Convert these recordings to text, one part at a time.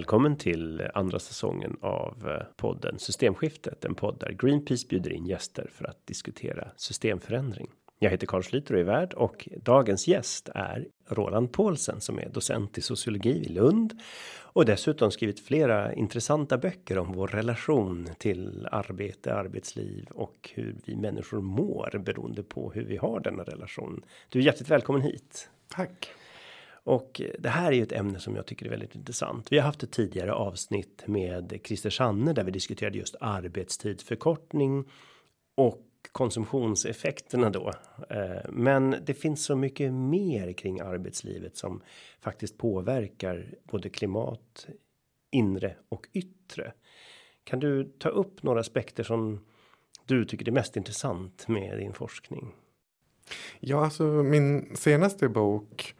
Välkommen till andra säsongen av eh, podden Systemskiftet, en podd där Greenpeace bjuder in gäster för att diskutera systemförändring. Jag heter Carl Schlyter och är värd och dagens gäst är Roland Paulsen som är docent i sociologi i Lund och dessutom skrivit flera intressanta böcker om vår relation till arbete, arbetsliv och hur vi människor mår beroende på hur vi har denna relation. Du är hjärtligt välkommen hit. Tack. Och det här är ju ett ämne som jag tycker är väldigt intressant. Vi har haft ett tidigare avsnitt med Christer Sanne där vi diskuterade just arbetstidsförkortning och konsumtionseffekterna då. Eh, men det finns så mycket mer kring arbetslivet som faktiskt påverkar både klimat, inre och yttre. Kan du ta upp några aspekter som du tycker är mest intressant med din forskning? Ja, alltså min senaste bok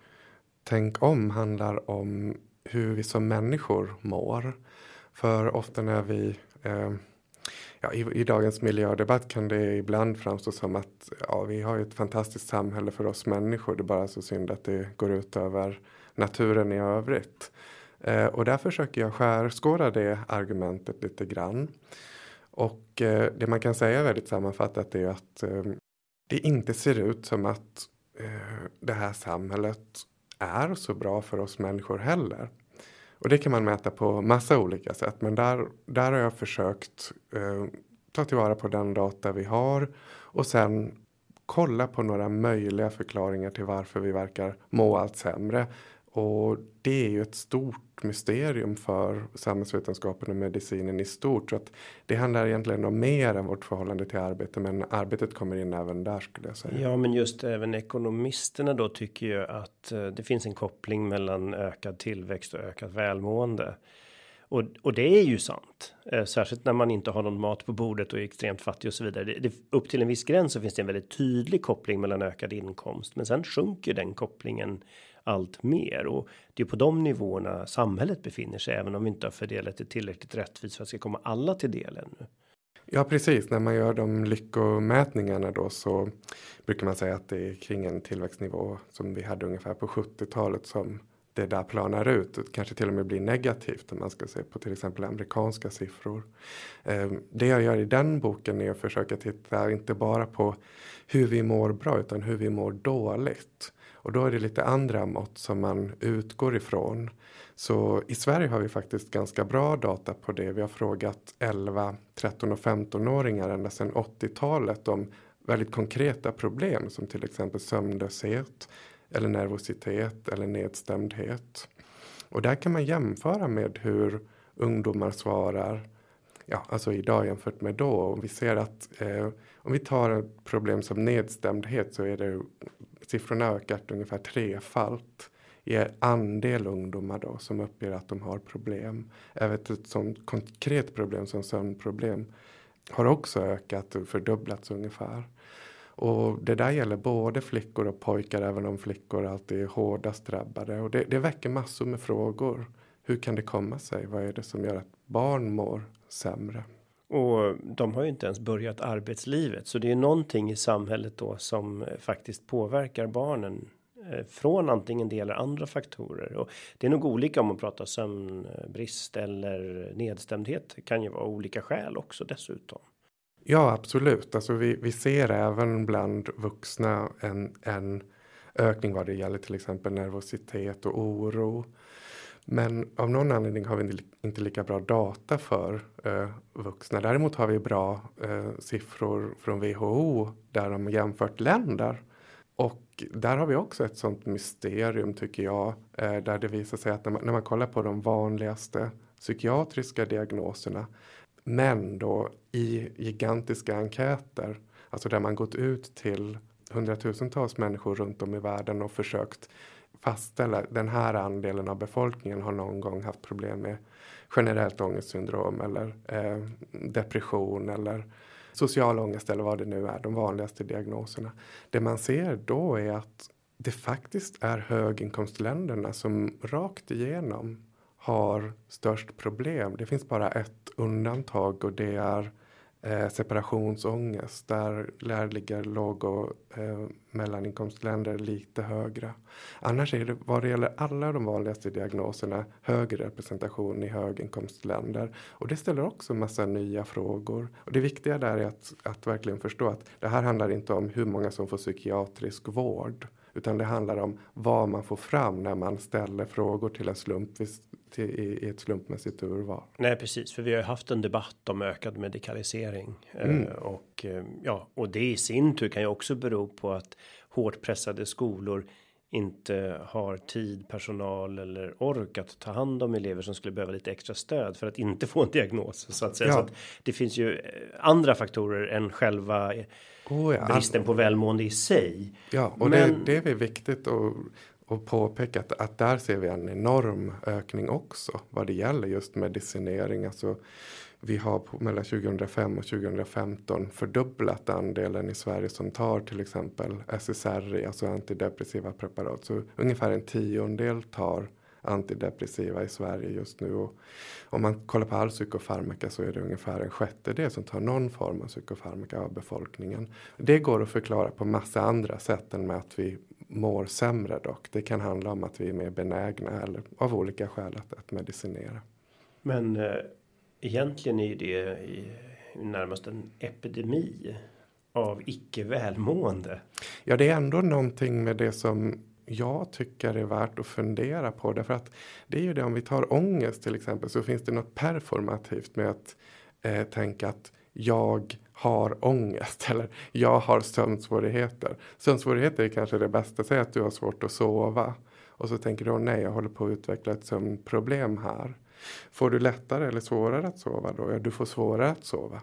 Tänk om handlar om hur vi som människor mår. För ofta när vi eh, ja, i, i, dagens miljödebatt kan det ibland framstå som att ja, vi har ett fantastiskt samhälle för oss människor. Det är bara så synd att det går ut över naturen i övrigt. Eh, och där försöker jag skärskåda det argumentet lite grann. Och eh, det man kan säga väldigt sammanfattat är att eh, det inte ser ut som att eh, det här samhället är så bra för oss människor heller. Och det kan man mäta på massa olika sätt. Men där, där har jag försökt eh, ta tillvara på den data vi har och sen kolla på några möjliga förklaringar till varför vi verkar må allt sämre. Och det är ju ett stort mysterium för samhällsvetenskapen och medicinen i stort. Så att det handlar egentligen om mer än vårt förhållande till arbete. Men arbetet kommer in även där skulle jag säga. Ja, men just även ekonomisterna då tycker ju att eh, det finns en koppling mellan ökad tillväxt och ökat välmående. Och, och det är ju sant, eh, särskilt när man inte har någon mat på bordet och är extremt fattig och så vidare. Det, det, upp till en viss gräns så finns det en väldigt tydlig koppling mellan ökad inkomst, men sen sjunker den kopplingen allt mer och det är på de nivåerna samhället befinner sig, även om vi inte har fördelat det tillräckligt rättvist för att det ska komma alla till del ännu. Ja, precis. När man gör de lyckomätningarna då så brukar man säga att det är kring en tillväxtnivå som vi hade ungefär på 70-talet som det där planar ut. och kanske till och med blir negativt om man ska se på till exempel amerikanska siffror. Ehm, det jag gör i den boken är att försöka titta inte bara på hur vi mår bra utan hur vi mår dåligt. Och då är det lite andra mått som man utgår ifrån. Så i Sverige har vi faktiskt ganska bra data på det. Vi har frågat 11, 13 och 15-åringar ända sedan 80-talet om väldigt konkreta problem som till exempel sömnlöshet eller nervositet eller nedstämdhet. Och där kan man jämföra med hur ungdomar svarar ja, alltså idag jämfört med då. Och vi ser att eh, om vi tar ett problem som nedstämdhet så är det siffrorna ökat ungefär trefalt i andel ungdomar då som uppger att de har problem. Även ett sånt konkret problem som sömnproblem har också ökat och fördubblats ungefär. Och det där gäller både flickor och pojkar även om flickor alltid är hårdast drabbade. Och det, det väcker massor med frågor. Hur kan det komma sig? Vad är det som gör att barn mår sämre? Och de har ju inte ens börjat arbetslivet, så det är någonting i samhället då som eh, faktiskt påverkar barnen eh, från antingen det eller andra faktorer och det är nog olika om man pratar sömnbrist eller nedstämdhet det kan ju vara olika skäl också dessutom. Ja, absolut. Alltså vi, vi ser även bland vuxna en, en ökning vad det gäller till exempel nervositet och oro. Men av någon anledning har vi inte lika bra data för eh, vuxna. Däremot har vi bra eh, siffror från WHO där de jämfört länder. Och där har vi också ett sånt mysterium tycker jag. Eh, där det visar sig att när man, när man kollar på de vanligaste psykiatriska diagnoserna. Men då i gigantiska enkäter. Alltså där man gått ut till hundratusentals människor runt om i världen och försökt fastställa den här andelen av befolkningen har någon gång haft problem med generellt ångestsyndrom eller eh, depression eller social ångest eller vad det nu är, de vanligaste diagnoserna. Det man ser då är att det faktiskt är höginkomstländerna som rakt igenom har störst problem. Det finns bara ett undantag och det är eh, separationsångest. Där lär ligger låg och eh, mellaninkomstländer lite högre. Annars är det vad det gäller alla de vanligaste diagnoserna högre representation i höginkomstländer. Och det ställer också massa nya frågor. Och det viktiga där är att, att verkligen förstå att det här handlar inte om hur många som får psykiatrisk vård. Utan det handlar om vad man får fram när man ställer frågor till en slumpvis till, i, i ett slumpmässigt urval. Nej, precis, för vi har haft en debatt om ökad medikalisering eh, mm. och eh, ja, och det i sin tur kan ju också bero på att hårt pressade skolor inte har tid, personal eller ork att ta hand om elever som skulle behöva lite extra stöd för att inte få en diagnos så att säga. Ja. Så att det finns ju eh, andra faktorer än själva oh ja, bristen på välmående i sig. Ja, och Men... det, det är viktigt att och påpekat att där ser vi en enorm ökning också vad det gäller just medicinering. Alltså, vi har mellan 2005 och 2015 fördubblat andelen i Sverige som tar till exempel SSRI, alltså antidepressiva preparat. Så ungefär en tiondel tar antidepressiva i Sverige just nu. Och om man kollar på all psykofarmaka så är det ungefär en sjättedel som tar någon form av psykofarmaka av befolkningen. Det går att förklara på massa andra sätt än med att vi mår sämre dock. Det kan handla om att vi är mer benägna eller av olika skäl att, att medicinera. Men eh, egentligen är det i, närmast en epidemi av icke välmående. Ja, det är ändå någonting med det som jag tycker är värt att fundera på. Därför att det är ju det om vi tar ångest till exempel så finns det något performativt med att eh, tänka att jag har ångest eller jag har sömnsvårigheter. Sömnsvårigheter är kanske det bästa. Säg att du har svårt att sova och så tänker du nej, jag håller på att utveckla ett sömnproblem här. Får du lättare eller svårare att sova då? Ja, du får svårare att sova.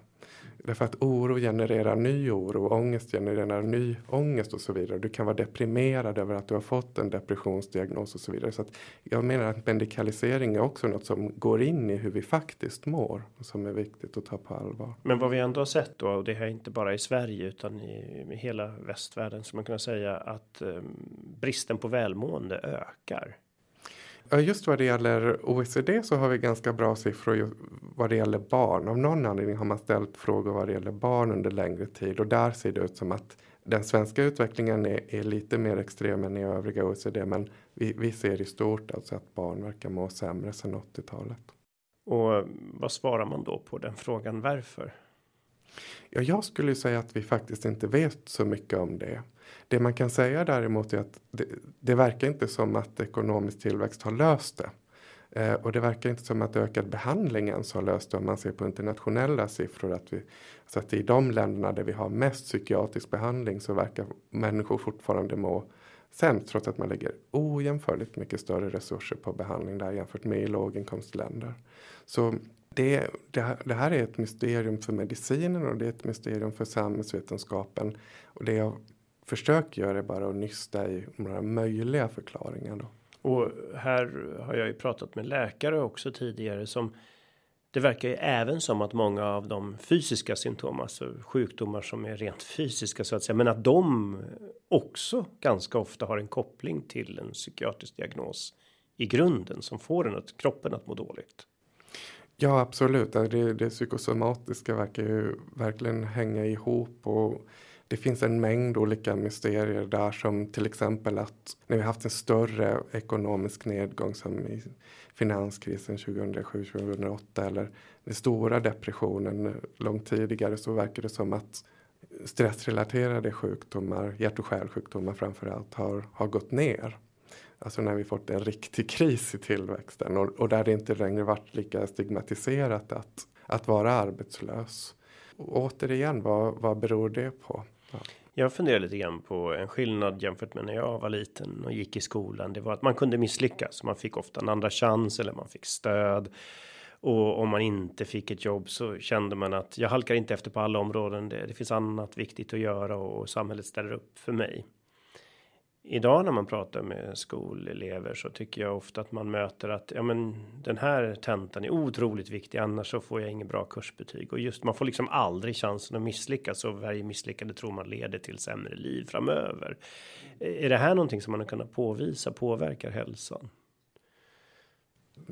Därför att oro genererar ny oro, ångest genererar ny ångest och så vidare. Du kan vara deprimerad över att du har fått en depressionsdiagnos och så vidare. Så jag menar att medikalisering är också något som går in i hur vi faktiskt mår och som är viktigt att ta på allvar. Men vad vi ändå har sett då, och det här är inte bara i Sverige utan i, i hela västvärlden, som man kan säga att um, bristen på välmående ökar. Just vad det gäller OECD så har vi ganska bra siffror vad det gäller barn. Av någon anledning har man ställt frågor vad det gäller barn under längre tid och där ser det ut som att den svenska utvecklingen är, är lite mer extrem än i övriga OECD men vi, vi ser i stort alltså att barn verkar må sämre sedan 80-talet. Och vad svarar man då på den frågan varför? Ja, jag skulle säga att vi faktiskt inte vet så mycket om det. Det man kan säga däremot är att det, det verkar inte som att ekonomisk tillväxt har löst det. Eh, och det verkar inte som att ökad behandling ens har löst det om man ser på internationella siffror. Att vi, så att i de länderna där vi har mest psykiatrisk behandling så verkar människor fortfarande må sämst trots att man lägger ojämförligt mycket större resurser på behandling där jämfört med i låginkomstländer. Så det, det, det, här är ett mysterium för medicinen och det är ett mysterium för samhällsvetenskapen. Och det jag försöker göra är bara att nysta i några möjliga förklaringar. Då. Och här har jag ju pratat med läkare också tidigare som det verkar ju även som att många av de fysiska symptom, alltså sjukdomar som är rent fysiska så att säga, men att de också ganska ofta har en koppling till en psykiatrisk diagnos i grunden som får en att kroppen att må dåligt. Ja, absolut. Det, det psykosomatiska verkar ju verkligen hänga ihop och det finns en mängd olika mysterier där som till exempel att när vi haft en större ekonomisk nedgång som i finanskrisen 2007-2008 eller den stora depressionen långt tidigare så verkar det som att stressrelaterade sjukdomar, hjärt och kärlsjukdomar framförallt har, har gått ner. Alltså när vi fått en riktig kris i tillväxten och, och där det inte längre varit lika stigmatiserat att, att vara arbetslös. Och återigen, vad, vad beror det på? Ja. Jag funderar lite grann på en skillnad jämfört med när jag var liten och gick i skolan. Det var att man kunde misslyckas. Man fick ofta en andra chans eller man fick stöd. Och om man inte fick ett jobb så kände man att jag halkar inte efter på alla områden. Det, det finns annat viktigt att göra och samhället ställer upp för mig idag när man pratar med skolelever så tycker jag ofta att man möter att ja, men den här tentan är otroligt viktig. Annars så får jag inget bra kursbetyg och just man får liksom aldrig chansen att misslyckas och varje misslyckande tror man leder till sämre liv framöver. Är det här någonting som man har kunnat påvisa påverkar hälsan?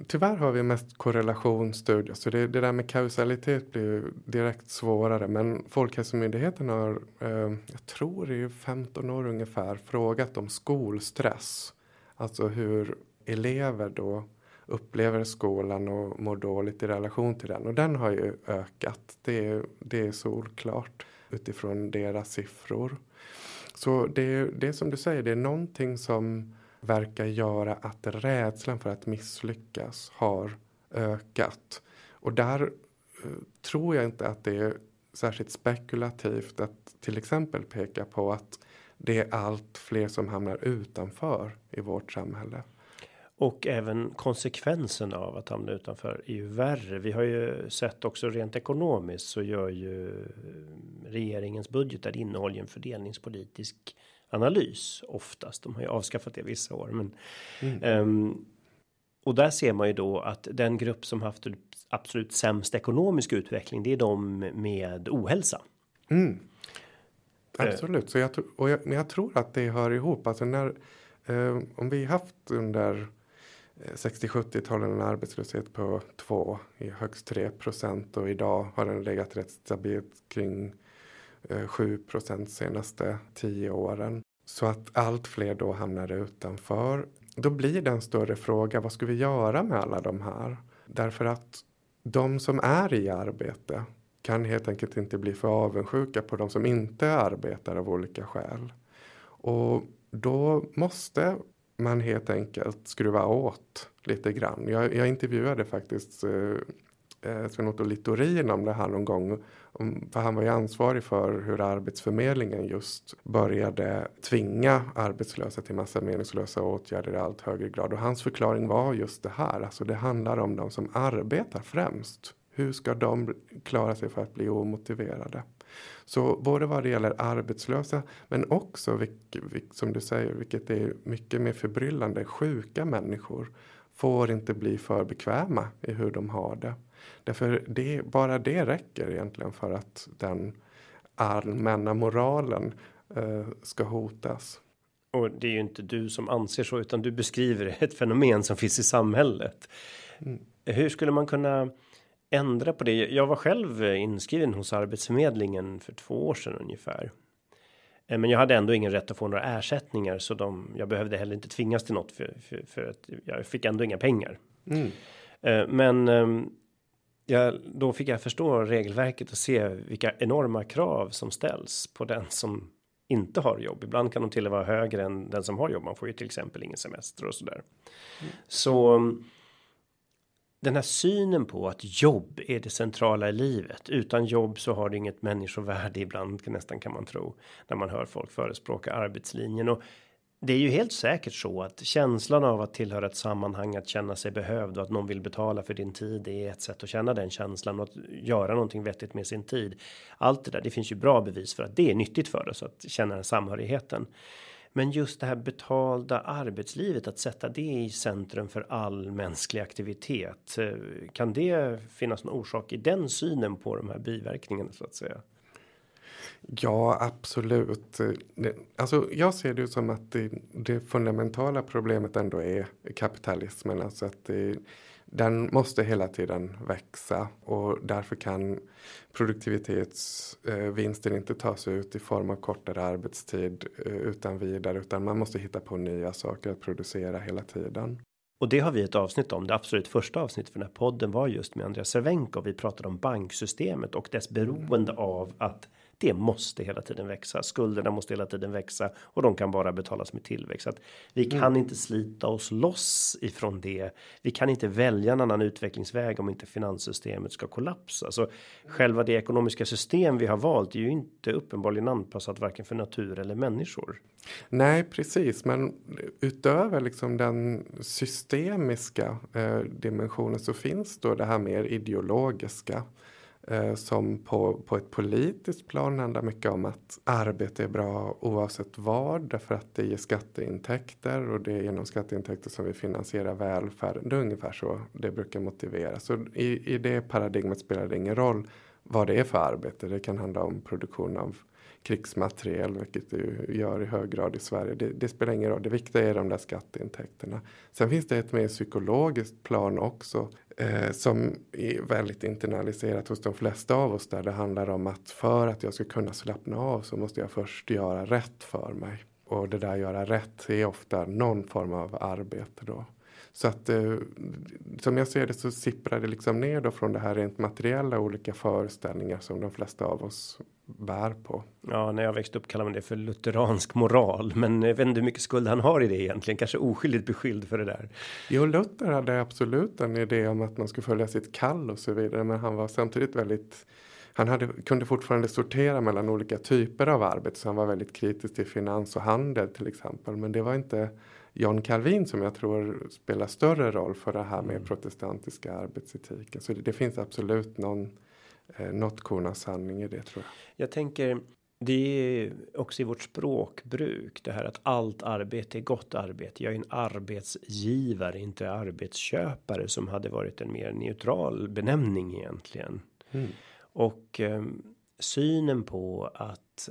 Tyvärr har vi mest korrelationsstudier så det, det där med kausalitet blir ju direkt svårare. Men Folkhälsomyndigheten har, eh, jag tror det är 15 år ungefär, frågat om skolstress. Alltså hur elever då upplever skolan och mår dåligt i relation till den. Och den har ju ökat. Det, det är solklart utifrån deras siffror. Så det, det är som du säger, det är någonting som verkar göra att rädslan för att misslyckas har ökat. Och där eh, tror jag inte att det är särskilt spekulativt att till exempel peka på att det är allt fler som hamnar utanför i vårt samhälle. Och även konsekvensen av att hamna utanför är ju värre. Vi har ju sett också rent ekonomiskt så gör ju eh, regeringens budgetar innehåller ju en fördelningspolitisk analys oftast. De har ju avskaffat det vissa år, men mm. um, och där ser man ju då att den grupp som haft absolut sämst ekonomisk utveckling. Det är de med ohälsa. Mm. Eh. Absolut, så jag, och jag, jag tror att det hör ihop. Alltså när eh, om vi haft under 60-70-talen en arbetslöshet på 2 i högst 3 procent och idag har den legat rätt stabilt kring Eh, 7 procent senaste tio åren. Så att allt fler då hamnar utanför. Då blir det en större fråga, vad ska vi göra med alla de här? Därför att de som är i arbete kan helt enkelt inte bli för avundsjuka på de som inte arbetar av olika skäl. Och då måste man helt enkelt skruva åt lite grann. Jag, jag intervjuade faktiskt eh, eh, Sven-Otto Littorin om det här någon gång. Om, för han var ju ansvarig för hur Arbetsförmedlingen just började tvinga arbetslösa till massa meningslösa åtgärder i allt högre grad. Och hans förklaring var just det här. Alltså det handlar om de som arbetar främst. Hur ska de klara sig för att bli omotiverade? Så både vad det gäller arbetslösa men också som du säger, vilket är mycket mer förbryllande, sjuka människor får inte bli för bekväma i hur de har det. Därför det, bara det räcker egentligen för att den allmänna moralen eh, ska hotas. Och det är ju inte du som anser så utan du beskriver ett fenomen som finns i samhället. Mm. Hur skulle man kunna ändra på det. Jag var själv inskriven hos Arbetsförmedlingen för två år sedan ungefär. Eh, men jag hade ändå ingen rätt att få några ersättningar så de, jag behövde heller inte tvingas till något för, för, för att jag fick ändå inga pengar. Mm. Eh, men ehm, ja, då fick jag förstå regelverket och se vilka enorma krav som ställs på den som inte har jobb. Ibland kan de till och med vara högre än den som har jobb. Man får ju till exempel ingen semester och så där. Mm. Så den här synen på att jobb är det centrala i livet. Utan jobb så har det inget människovärde ibland nästan kan man tro när man hör folk förespråka arbetslinjen och det är ju helt säkert så att känslan av att tillhöra ett sammanhang, att känna sig behövd och att någon vill betala för din tid är ett sätt att känna den känslan och att göra någonting vettigt med sin tid. Allt det där, det finns ju bra bevis för att det är nyttigt för oss att känna den samhörigheten. Men just det här betalda arbetslivet, att sätta det i centrum för all mänsklig aktivitet. Eh, kan det finnas någon orsak i den synen på de här biverkningarna så att säga? Ja, absolut. Alltså, jag ser det som att det, det fundamentala problemet ändå är kapitalismen. Alltså att det, den måste hela tiden växa och därför kan produktivitetsvinsten inte tas ut i form av kortare arbetstid eh, utan vidare utan man måste hitta på nya saker att producera hela tiden. Och det har vi ett avsnitt om. Det absolut första avsnittet för den här podden var just med Andreas Cervenko. Vi pratade om banksystemet och dess beroende av att det måste hela tiden växa. Skulderna måste hela tiden växa och de kan bara betalas med tillväxt. Att vi kan mm. inte slita oss loss ifrån det. Vi kan inte välja en annan utvecklingsväg om inte finanssystemet ska kollapsa. Så själva det ekonomiska system vi har valt är ju inte uppenbarligen anpassat varken för natur eller människor. Nej, precis, men utöver liksom den systemiska eh, dimensionen så finns då det här mer ideologiska Eh, som på, på ett politiskt plan handlar mycket om att arbete är bra oavsett vad därför att det ger skatteintäkter och det är genom skatteintäkter som vi finansierar välfärden. Det är ungefär så det brukar motiveras. Så i, i det paradigmet spelar det ingen roll vad det är för arbete. Det kan handla om produktion av krigsmateriel, vilket det gör i hög grad i Sverige. Det, det, spelar ingen roll, det viktiga är de där skatteintäkterna. Sen finns det ett mer psykologiskt plan också eh, som är väldigt internaliserat hos de flesta av oss där det handlar om att för att jag ska kunna slappna av så måste jag först göra rätt för mig. Och det där göra rätt är ofta någon form av arbete då. Så att eh, som jag ser det så sipprar det liksom ner då från det här rent materiella olika föreställningar som de flesta av oss bär på. Ja, när jag växte upp kallade man det för lutheransk moral, men jag vet inte hur mycket skuld han har i det egentligen. Kanske oskyldigt beskylld för det där. Jo, Luther hade absolut en idé om att man skulle följa sitt kall och så vidare, men han var samtidigt väldigt han hade, kunde fortfarande sortera mellan olika typer av arbete, så han var väldigt kritisk till finans och handel till exempel. Men det var inte John Calvin som jag tror spelar större roll för det här med mm. protestantiska arbetsetiken. Så det, det finns absolut någon, eh, något korn av sanning i det tror jag. Jag tänker det är också i vårt språkbruk det här att allt arbete är gott arbete. Jag är en arbetsgivare, inte arbetsköpare som hade varit en mer neutral benämning egentligen. Mm. Och eh, synen på att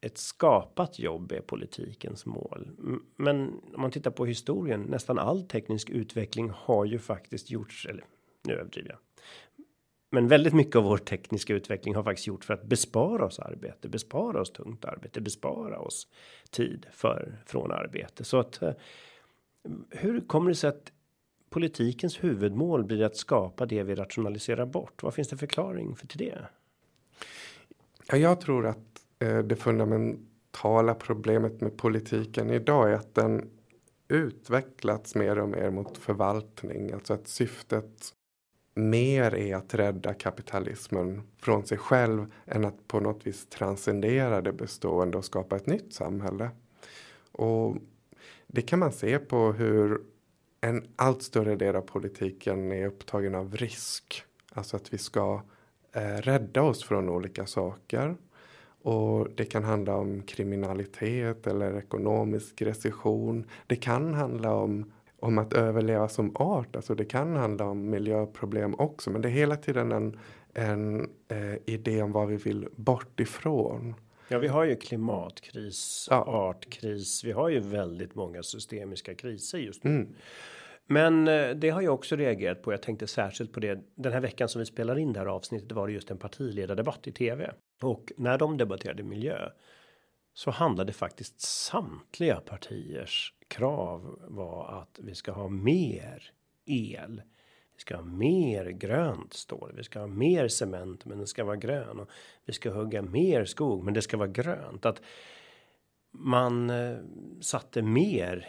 ett skapat jobb är politikens mål. Men om man tittar på historien, nästan all teknisk utveckling har ju faktiskt gjorts, eller nu överdriver jag. Men väldigt mycket av vår tekniska utveckling har faktiskt gjort för att bespara oss arbete, bespara oss tungt arbete, bespara oss tid för från arbete. Så att eh, hur kommer det sig att politikens huvudmål blir att skapa det vi rationaliserar bort? Vad finns det förklaring för till det? Ja, jag tror att Eh, det fundamentala problemet med politiken idag är att den utvecklats mer och mer mot förvaltning. Alltså att syftet mer är att rädda kapitalismen från sig själv än att på något vis transcendera det bestående och skapa ett nytt samhälle. Och det kan man se på hur en allt större del av politiken är upptagen av risk. Alltså att vi ska eh, rädda oss från olika saker. Och det kan handla om kriminalitet eller ekonomisk recession. Det kan handla om, om att överleva som art. Alltså det kan handla om miljöproblem också. Men det är hela tiden en, en eh, idé om vad vi vill bort ifrån. Ja, vi har ju klimatkris, ja. artkris. Vi har ju väldigt många systemiska kriser just nu. Mm. Men eh, det har jag också reagerat på. Jag tänkte särskilt på det den här veckan som vi spelar in det här avsnittet var det just en partiledardebatt i tv och när de debatterade miljö så handlade faktiskt samtliga partiers krav var att vi ska ha mer el. Vi ska ha mer grönt stål. Vi ska ha mer cement, men den ska vara grön och vi ska hugga mer skog, men det ska vara grönt. Att man eh, satte mer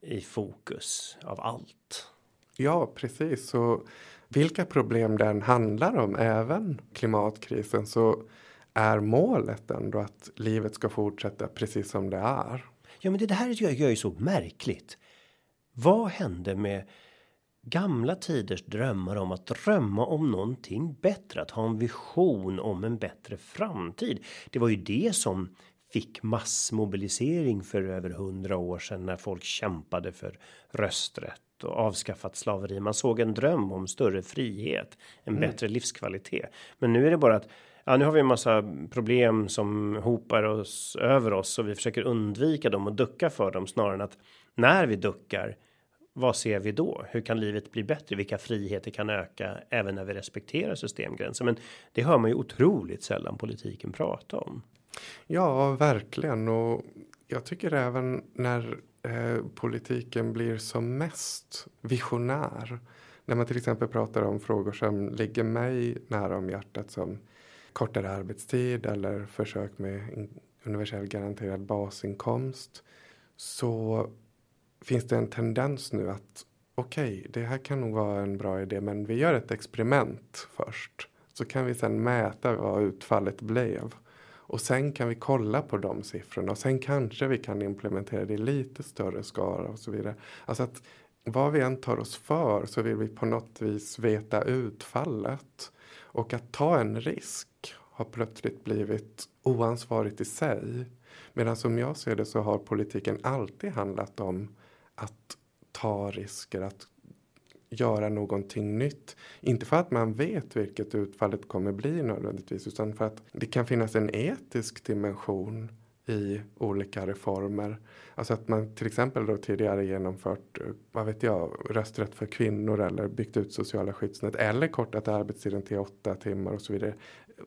i fokus av allt. Ja, precis. Så vilka problem den handlar om, även klimatkrisen, så är målet ändå att livet ska fortsätta precis som det är. Ja, men det, det här gör jag ju så märkligt. Vad hände med gamla tiders drömmar om att drömma om någonting bättre, att ha en vision om en bättre framtid. Det var ju det som fick massmobilisering för över hundra år sedan när folk kämpade för rösträtt och avskaffat slaveri. Man såg en dröm om större frihet, en mm. bättre livskvalitet. Men nu är det bara att ja, nu har vi en massa problem som hopar oss över oss och vi försöker undvika dem och ducka för dem snarare än att när vi duckar. Vad ser vi då? Hur kan livet bli bättre? Vilka friheter kan öka även när vi respekterar systemgränser? Men det hör man ju otroligt sällan politiken prata om. Ja, verkligen. Och jag tycker även när eh, politiken blir som mest visionär. När man till exempel pratar om frågor som ligger mig nära om hjärtat som kortare arbetstid eller försök med universell garanterad basinkomst. Så finns det en tendens nu att okej, okay, det här kan nog vara en bra idé, men vi gör ett experiment först. Så kan vi sedan mäta vad utfallet blev. Och sen kan vi kolla på de siffrorna och sen kanske vi kan implementera det i lite större skala och så vidare. Alltså att vad vi än tar oss för så vill vi på något vis veta utfallet. Och att ta en risk har plötsligt blivit oansvarigt i sig. Medan som jag ser det så har politiken alltid handlat om att ta risker, att göra någonting nytt. Inte för att man vet vilket utfallet kommer bli nödvändigtvis utan för att det kan finnas en etisk dimension i olika reformer. Alltså att man till exempel då tidigare genomfört, vad vet jag, rösträtt för kvinnor eller byggt ut sociala skyddsnät eller kortat arbetstiden till åtta timmar och så vidare.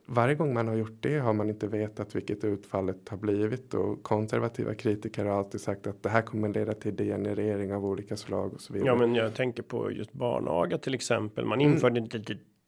Varje gång man har gjort det har man inte vetat vilket utfallet har blivit och konservativa kritiker har alltid sagt att det här kommer leda till degenerering av olika slag och så vidare. Ja, men jag tänker på just barnaga till exempel. Man införde mm. ett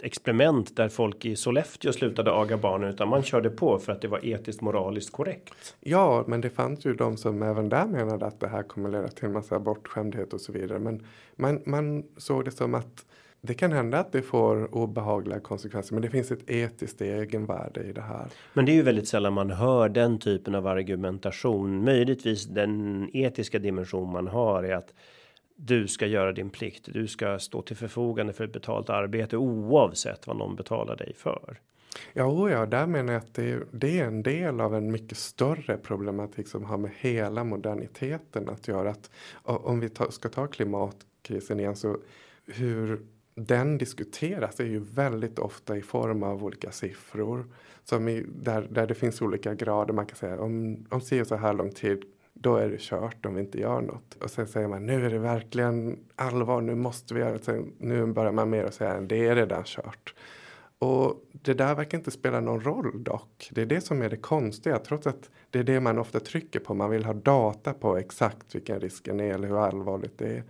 experiment där folk i Sollefteå slutade aga barnen utan man körde på för att det var etiskt moraliskt korrekt. Ja, men det fanns ju de som även där menade att det här kommer leda till en massa bortskämdhet och så vidare. Men man, man såg det som att det kan hända att det får obehagliga konsekvenser, men det finns ett etiskt egenvärde i det här. Men det är ju väldigt sällan man hör den typen av argumentation. Möjligtvis den etiska dimension man har är att du ska göra din plikt. Du ska stå till förfogande för ett betalt arbete oavsett vad någon betalar dig för. Ja, oh ja, där menar jag att det, det, är en del av en mycket större problematik som har med hela moderniteten att göra. Att, om vi ta, ska ta klimatkrisen igen så hur den diskuteras är ju väldigt ofta i form av olika siffror. Som i, där, där det finns olika grader. Man kan säga om, om si så här lång tid då är det kört om vi inte gör något. Och sen säger man nu är det verkligen allvar, nu måste vi göra det. Sen, nu börjar man mer att säga det är redan kört. Och det där verkar inte spela någon roll dock. Det är det som är det konstiga trots att det är det man ofta trycker på. Man vill ha data på exakt vilken risken är eller hur allvarligt det är.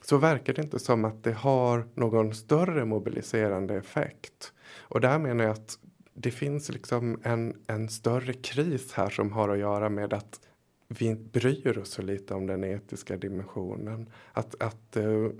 Så verkar det inte som att det har någon större mobiliserande effekt. Och där menar jag att det finns liksom en, en större kris här som har att göra med att vi bryr oss så lite om den etiska dimensionen. Att, att uh,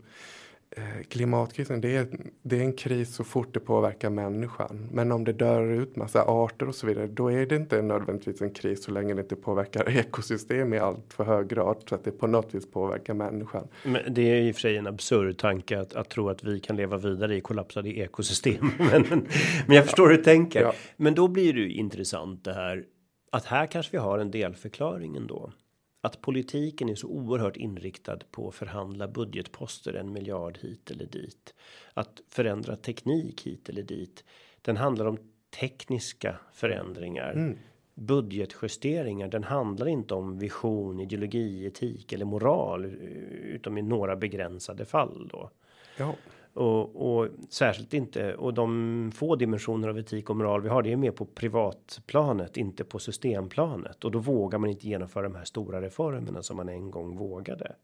klimatkrisen det är, det är en kris så fort det påverkar människan. Men om det dör ut massa arter och så vidare då är det inte nödvändigtvis en kris så länge det inte påverkar ekosystem i allt för hög grad så att det på något vis påverkar människan. Men det är i och för sig en absurd tanke att, att tro att vi kan leva vidare i kollapsade ekosystem. men, men, men jag förstår hur du tänker. Ja. Men då blir det ju intressant det här att här kanske vi har en delförklaring ändå. Att politiken är så oerhört inriktad på att förhandla budgetposter en miljard hit eller dit. Att förändra teknik hit eller dit. Den handlar om tekniska förändringar. Mm. Budgetjusteringar. Den handlar inte om vision, ideologi, etik eller moral. Utom i några begränsade fall då. Ja. Och, och, särskilt inte och de få dimensioner av etik och moral vi har det är mer på privatplanet, inte på systemplanet och då vågar man inte genomföra de här stora reformerna som man en gång vågade.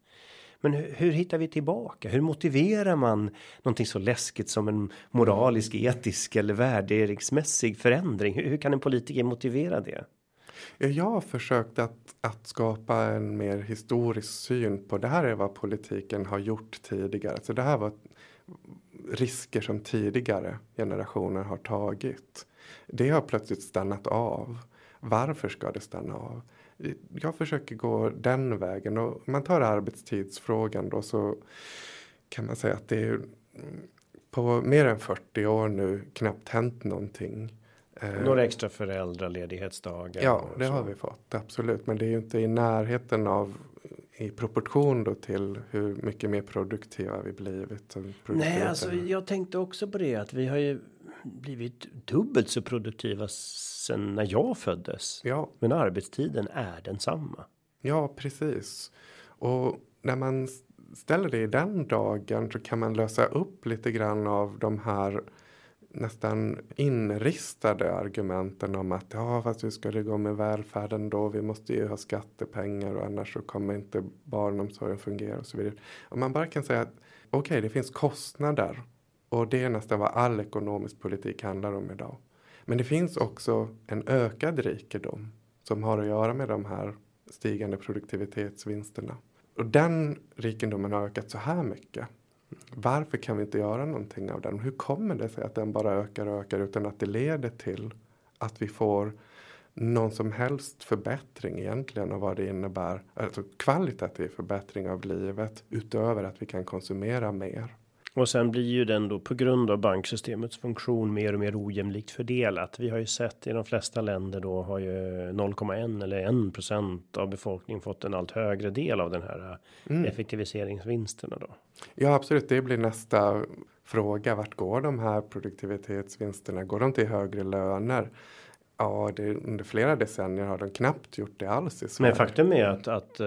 Men hur, hur hittar vi tillbaka? Hur motiverar man någonting så läskigt som en moralisk, etisk eller värderingsmässig förändring? Hur, hur kan en politiker motivera det? Eh, jag har försökt att, att skapa en mer historisk syn på det här är vad politiken har gjort tidigare. Så det här var risker som tidigare generationer har tagit. Det har plötsligt stannat av. Varför ska det stanna av? Jag försöker gå den vägen och man tar arbetstidsfrågan då så kan man säga att det är på mer än 40 år nu knappt hänt någonting. Eh, Några extra föräldraledighetsdagar? Ja, det har vi fått absolut. Men det är ju inte i närheten av i proportion då till hur mycket mer produktiva vi blivit. Nej, alltså jag tänkte också på det att vi har ju blivit dubbelt så produktiva sen när jag föddes. Ja. Men arbetstiden är densamma. Ja, precis. Och när man ställer det i den dagen så kan man lösa upp lite grann av de här nästan inristade argumenten om att ja, fast hur ska det gå med välfärden då? Vi måste ju ha skattepengar och annars så kommer inte barnomsorgen fungera och så vidare. Om man bara kan säga att okej, okay, det finns kostnader och det är nästan vad all ekonomisk politik handlar om idag. Men det finns också en ökad rikedom som har att göra med de här stigande produktivitetsvinsterna. Och den rikedomen har ökat så här mycket varför kan vi inte göra någonting av den? Hur kommer det sig att den bara ökar och ökar utan att det leder till att vi får någon som helst förbättring egentligen av vad det innebär, alltså kvalitativ förbättring av livet utöver att vi kan konsumera mer. Och sen blir ju den då på grund av banksystemets funktion mer och mer ojämlikt fördelat. Vi har ju sett i de flesta länder då har ju 0,1 eller 1 procent av befolkningen fått en allt högre del av den här mm. effektiviseringsvinsterna då. Ja, absolut. Det blir nästa fråga. Vart går de här produktivitetsvinsterna? Går de till högre löner? Ja, det, under flera decennier har de knappt gjort det alls i Sverige. Men faktum är att, att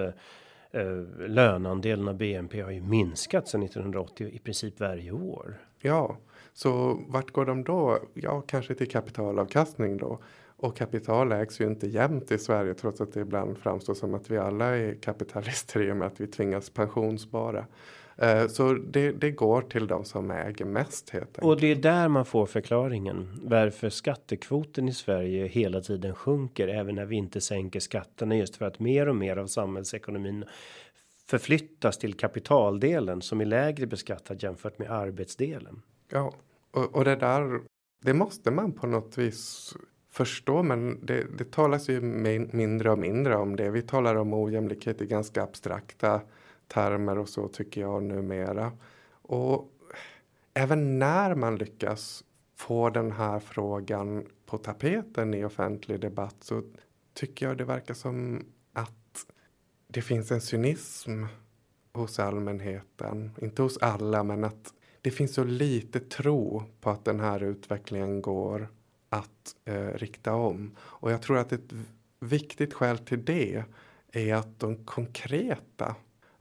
Eh, löneandelen av BNP har ju minskat sedan 1980 i princip varje år. Ja, så vart går de då? Ja, kanske till kapitalavkastning då. Och kapital ägs ju inte jämnt i Sverige trots att det ibland framstår som att vi alla är kapitalister i och med att vi tvingas pensionsspara. Eh, så det, det, går till de som äger mest helt enkelt. Och det är där man får förklaringen varför skattekvoten i Sverige hela tiden sjunker även när vi inte sänker skatterna just för att mer och mer av samhällsekonomin förflyttas till kapitaldelen som är lägre beskattad jämfört med arbetsdelen. Ja, och, och det där, det måste man på något vis förstå, men det, det talas ju mindre och mindre om det. Vi talar om ojämlikhet i ganska abstrakta termer och så tycker jag numera. Och även när man lyckas få den här frågan på tapeten i offentlig debatt så tycker jag det verkar som att det finns en cynism hos allmänheten, inte hos alla, men att det finns så lite tro på att den här utvecklingen går att eh, rikta om. Och jag tror att ett viktigt skäl till det är att de konkreta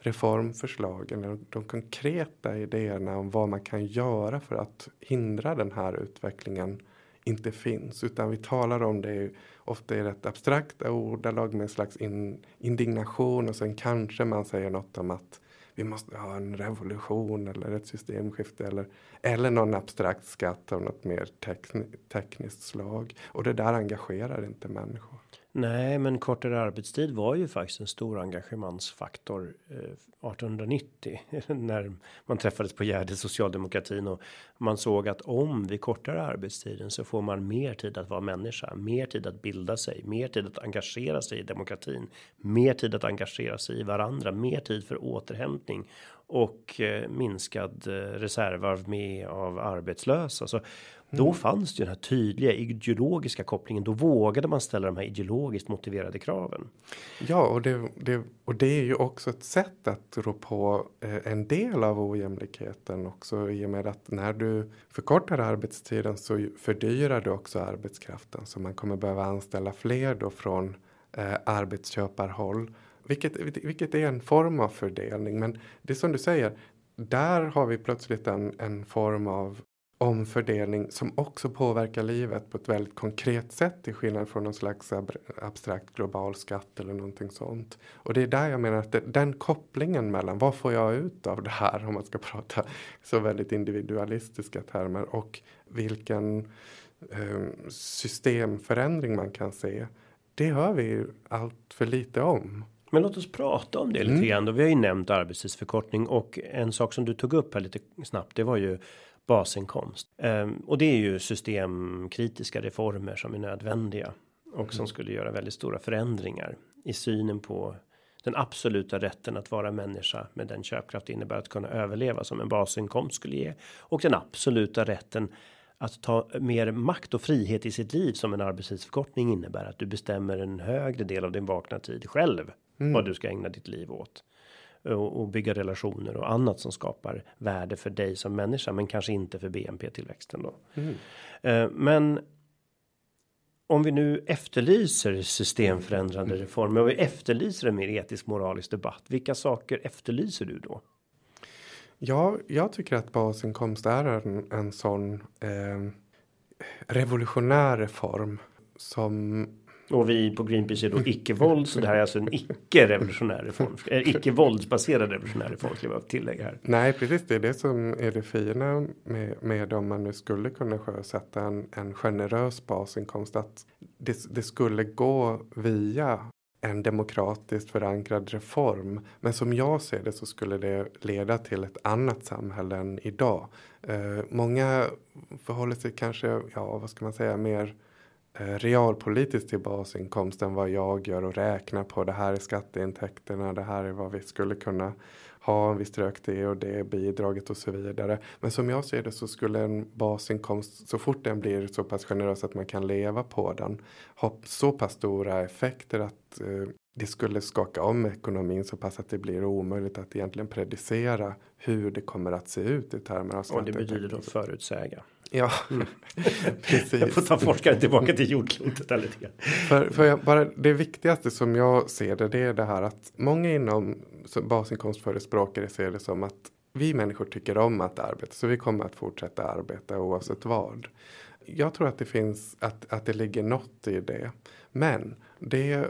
reformförslagen, de konkreta idéerna om vad man kan göra för att hindra den här utvecklingen inte finns. Utan vi talar om det ofta i rätt abstrakta ordalag med en slags in, indignation och sen kanske man säger något om att vi måste ha en revolution eller ett systemskifte eller, eller någon abstrakt skatt av något mer tekn, tekniskt slag. Och det där engagerar inte människor. Nej, men kortare arbetstid var ju faktiskt en stor engagemangsfaktor. Eh, 1890 när man träffades på Gärdet socialdemokratin och man såg att om vi kortar arbetstiden så får man mer tid att vara människa, mer tid att bilda sig, mer tid att engagera sig i demokratin, mer tid att engagera sig i varandra, mer tid för återhämtning och eh, minskad eh, reservarv med av arbetslösa. Så då mm. fanns det ju den här tydliga ideologiska kopplingen. Då vågade man ställa de här ideologiskt motiverade kraven. Ja, och det, det och det är ju också ett sätt att rå på eh, en del av ojämlikheten också i och med att när du förkortar arbetstiden så fördyrar du också arbetskraften så man kommer behöva anställa fler då från eh, arbetsköparhåll vilket, vilket är en form av fördelning. Men det är som du säger, där har vi plötsligt en, en form av omfördelning som också påverkar livet på ett väldigt konkret sätt till skillnad från någon slags abstrakt global skatt eller någonting sånt. Och det är där jag menar att det, den kopplingen mellan vad får jag ut av det här om man ska prata så väldigt individualistiska termer och vilken eh, systemförändring man kan se. Det hör vi allt för lite om. Men låt oss prata om det lite mm. grann. Då. Vi har ju nämnt arbetstidsförkortning och en sak som du tog upp här lite snabbt. Det var ju basinkomst um, och det är ju systemkritiska reformer som är nödvändiga och mm. som skulle göra väldigt stora förändringar i synen på den absoluta rätten att vara människa med den köpkraft det innebär att kunna överleva som en basinkomst skulle ge och den absoluta rätten att ta mer makt och frihet i sitt liv som en arbetstidsförkortning innebär att du bestämmer en högre del av din vakna tid själv mm. vad du ska ägna ditt liv åt och, bygga relationer och annat som skapar värde för dig som människa, men kanske inte för BNP tillväxten då. Mm. Uh, men om vi nu efterlyser systemförändrande mm. reformer och vi efterlyser en mer etisk moralisk debatt. Vilka saker efterlyser du då? Ja, jag tycker att basinkomst är en, en sån eh, revolutionär reform som och vi på Greenpeace är då icke-våld, så det här är alltså en icke-revolutionär reform. Eh, icke-våldsbaserad revolutionär reform, skulle jag tillägga här. Nej, precis. Det är det som är det fina med, med om man nu skulle kunna sjösätta en, en generös basinkomst. Att det, det skulle gå via en demokratiskt förankrad reform. Men som jag ser det så skulle det leda till ett annat samhälle än idag. Eh, många förhåller sig kanske, ja vad ska man säga, mer realpolitiskt till basinkomst än vad jag gör och räknar på. Det här är skatteintäkterna, det här är vad vi skulle kunna ha en viss trögt det och det bidraget och så vidare. Men som jag ser det så skulle en basinkomst så fort den blir så pass generös att man kan leva på den ha så pass stora effekter att eh, det skulle skaka om ekonomin så pass att det blir omöjligt att egentligen predicera hur det kommer att se ut i termer av Och det betyder då förutsäga. Ja, mm. precis. Jag får ta forskaren tillbaka till jordklotet här lite för, för jag, bara Det viktigaste som jag ser det, det är det här att många inom basinkomstförespråkare ser det som att vi människor tycker om att arbeta så vi kommer att fortsätta arbeta oavsett vad. Jag tror att det finns, att, att det ligger något i det. Men det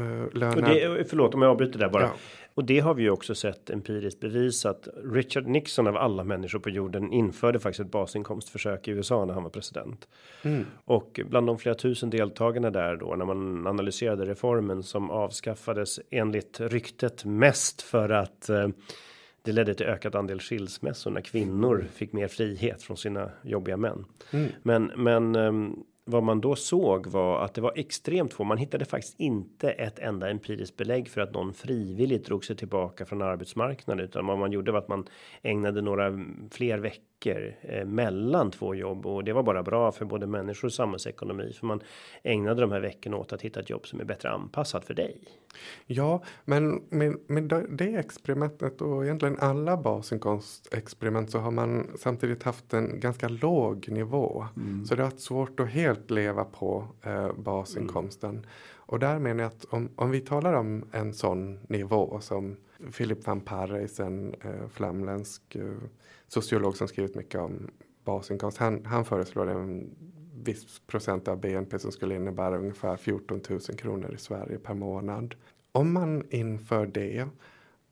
Uh, lönar... det, förlåt om jag avbryter där bara. Ja. Och det har vi ju också sett empiriskt bevisat. Richard Nixon av alla människor på jorden införde faktiskt ett basinkomstförsök i USA när han var president. Mm. Och bland de flera tusen deltagarna där då när man analyserade reformen som avskaffades enligt ryktet mest för att eh, det ledde till ökad andel skilsmässor när kvinnor fick mer frihet från sina jobbiga män. Mm. Men men um, vad man då såg var att det var extremt få. Man hittade faktiskt inte ett enda empiriskt belägg för att någon frivilligt drog sig tillbaka från arbetsmarknaden, utan vad man gjorde var att man ägnade några fler veckor eh, mellan två jobb och det var bara bra för både människor och samhällsekonomi för man ägnade de här veckorna åt att hitta ett jobb som är bättre anpassat för dig. Ja, men med, med det experimentet och egentligen alla basinkomstexperiment så har man samtidigt haft en ganska låg nivå. Mm. Så det har varit svårt att helt leva på eh, basinkomsten. Mm. Och där menar jag att om, om vi talar om en sån nivå som Philip van Parijs, en eh, flamländsk eh, sociolog som skrivit mycket om basinkomst. Han, han föreslår en viss procent av BNP som skulle innebära ungefär 14 000 kronor i Sverige per månad. Om man inför det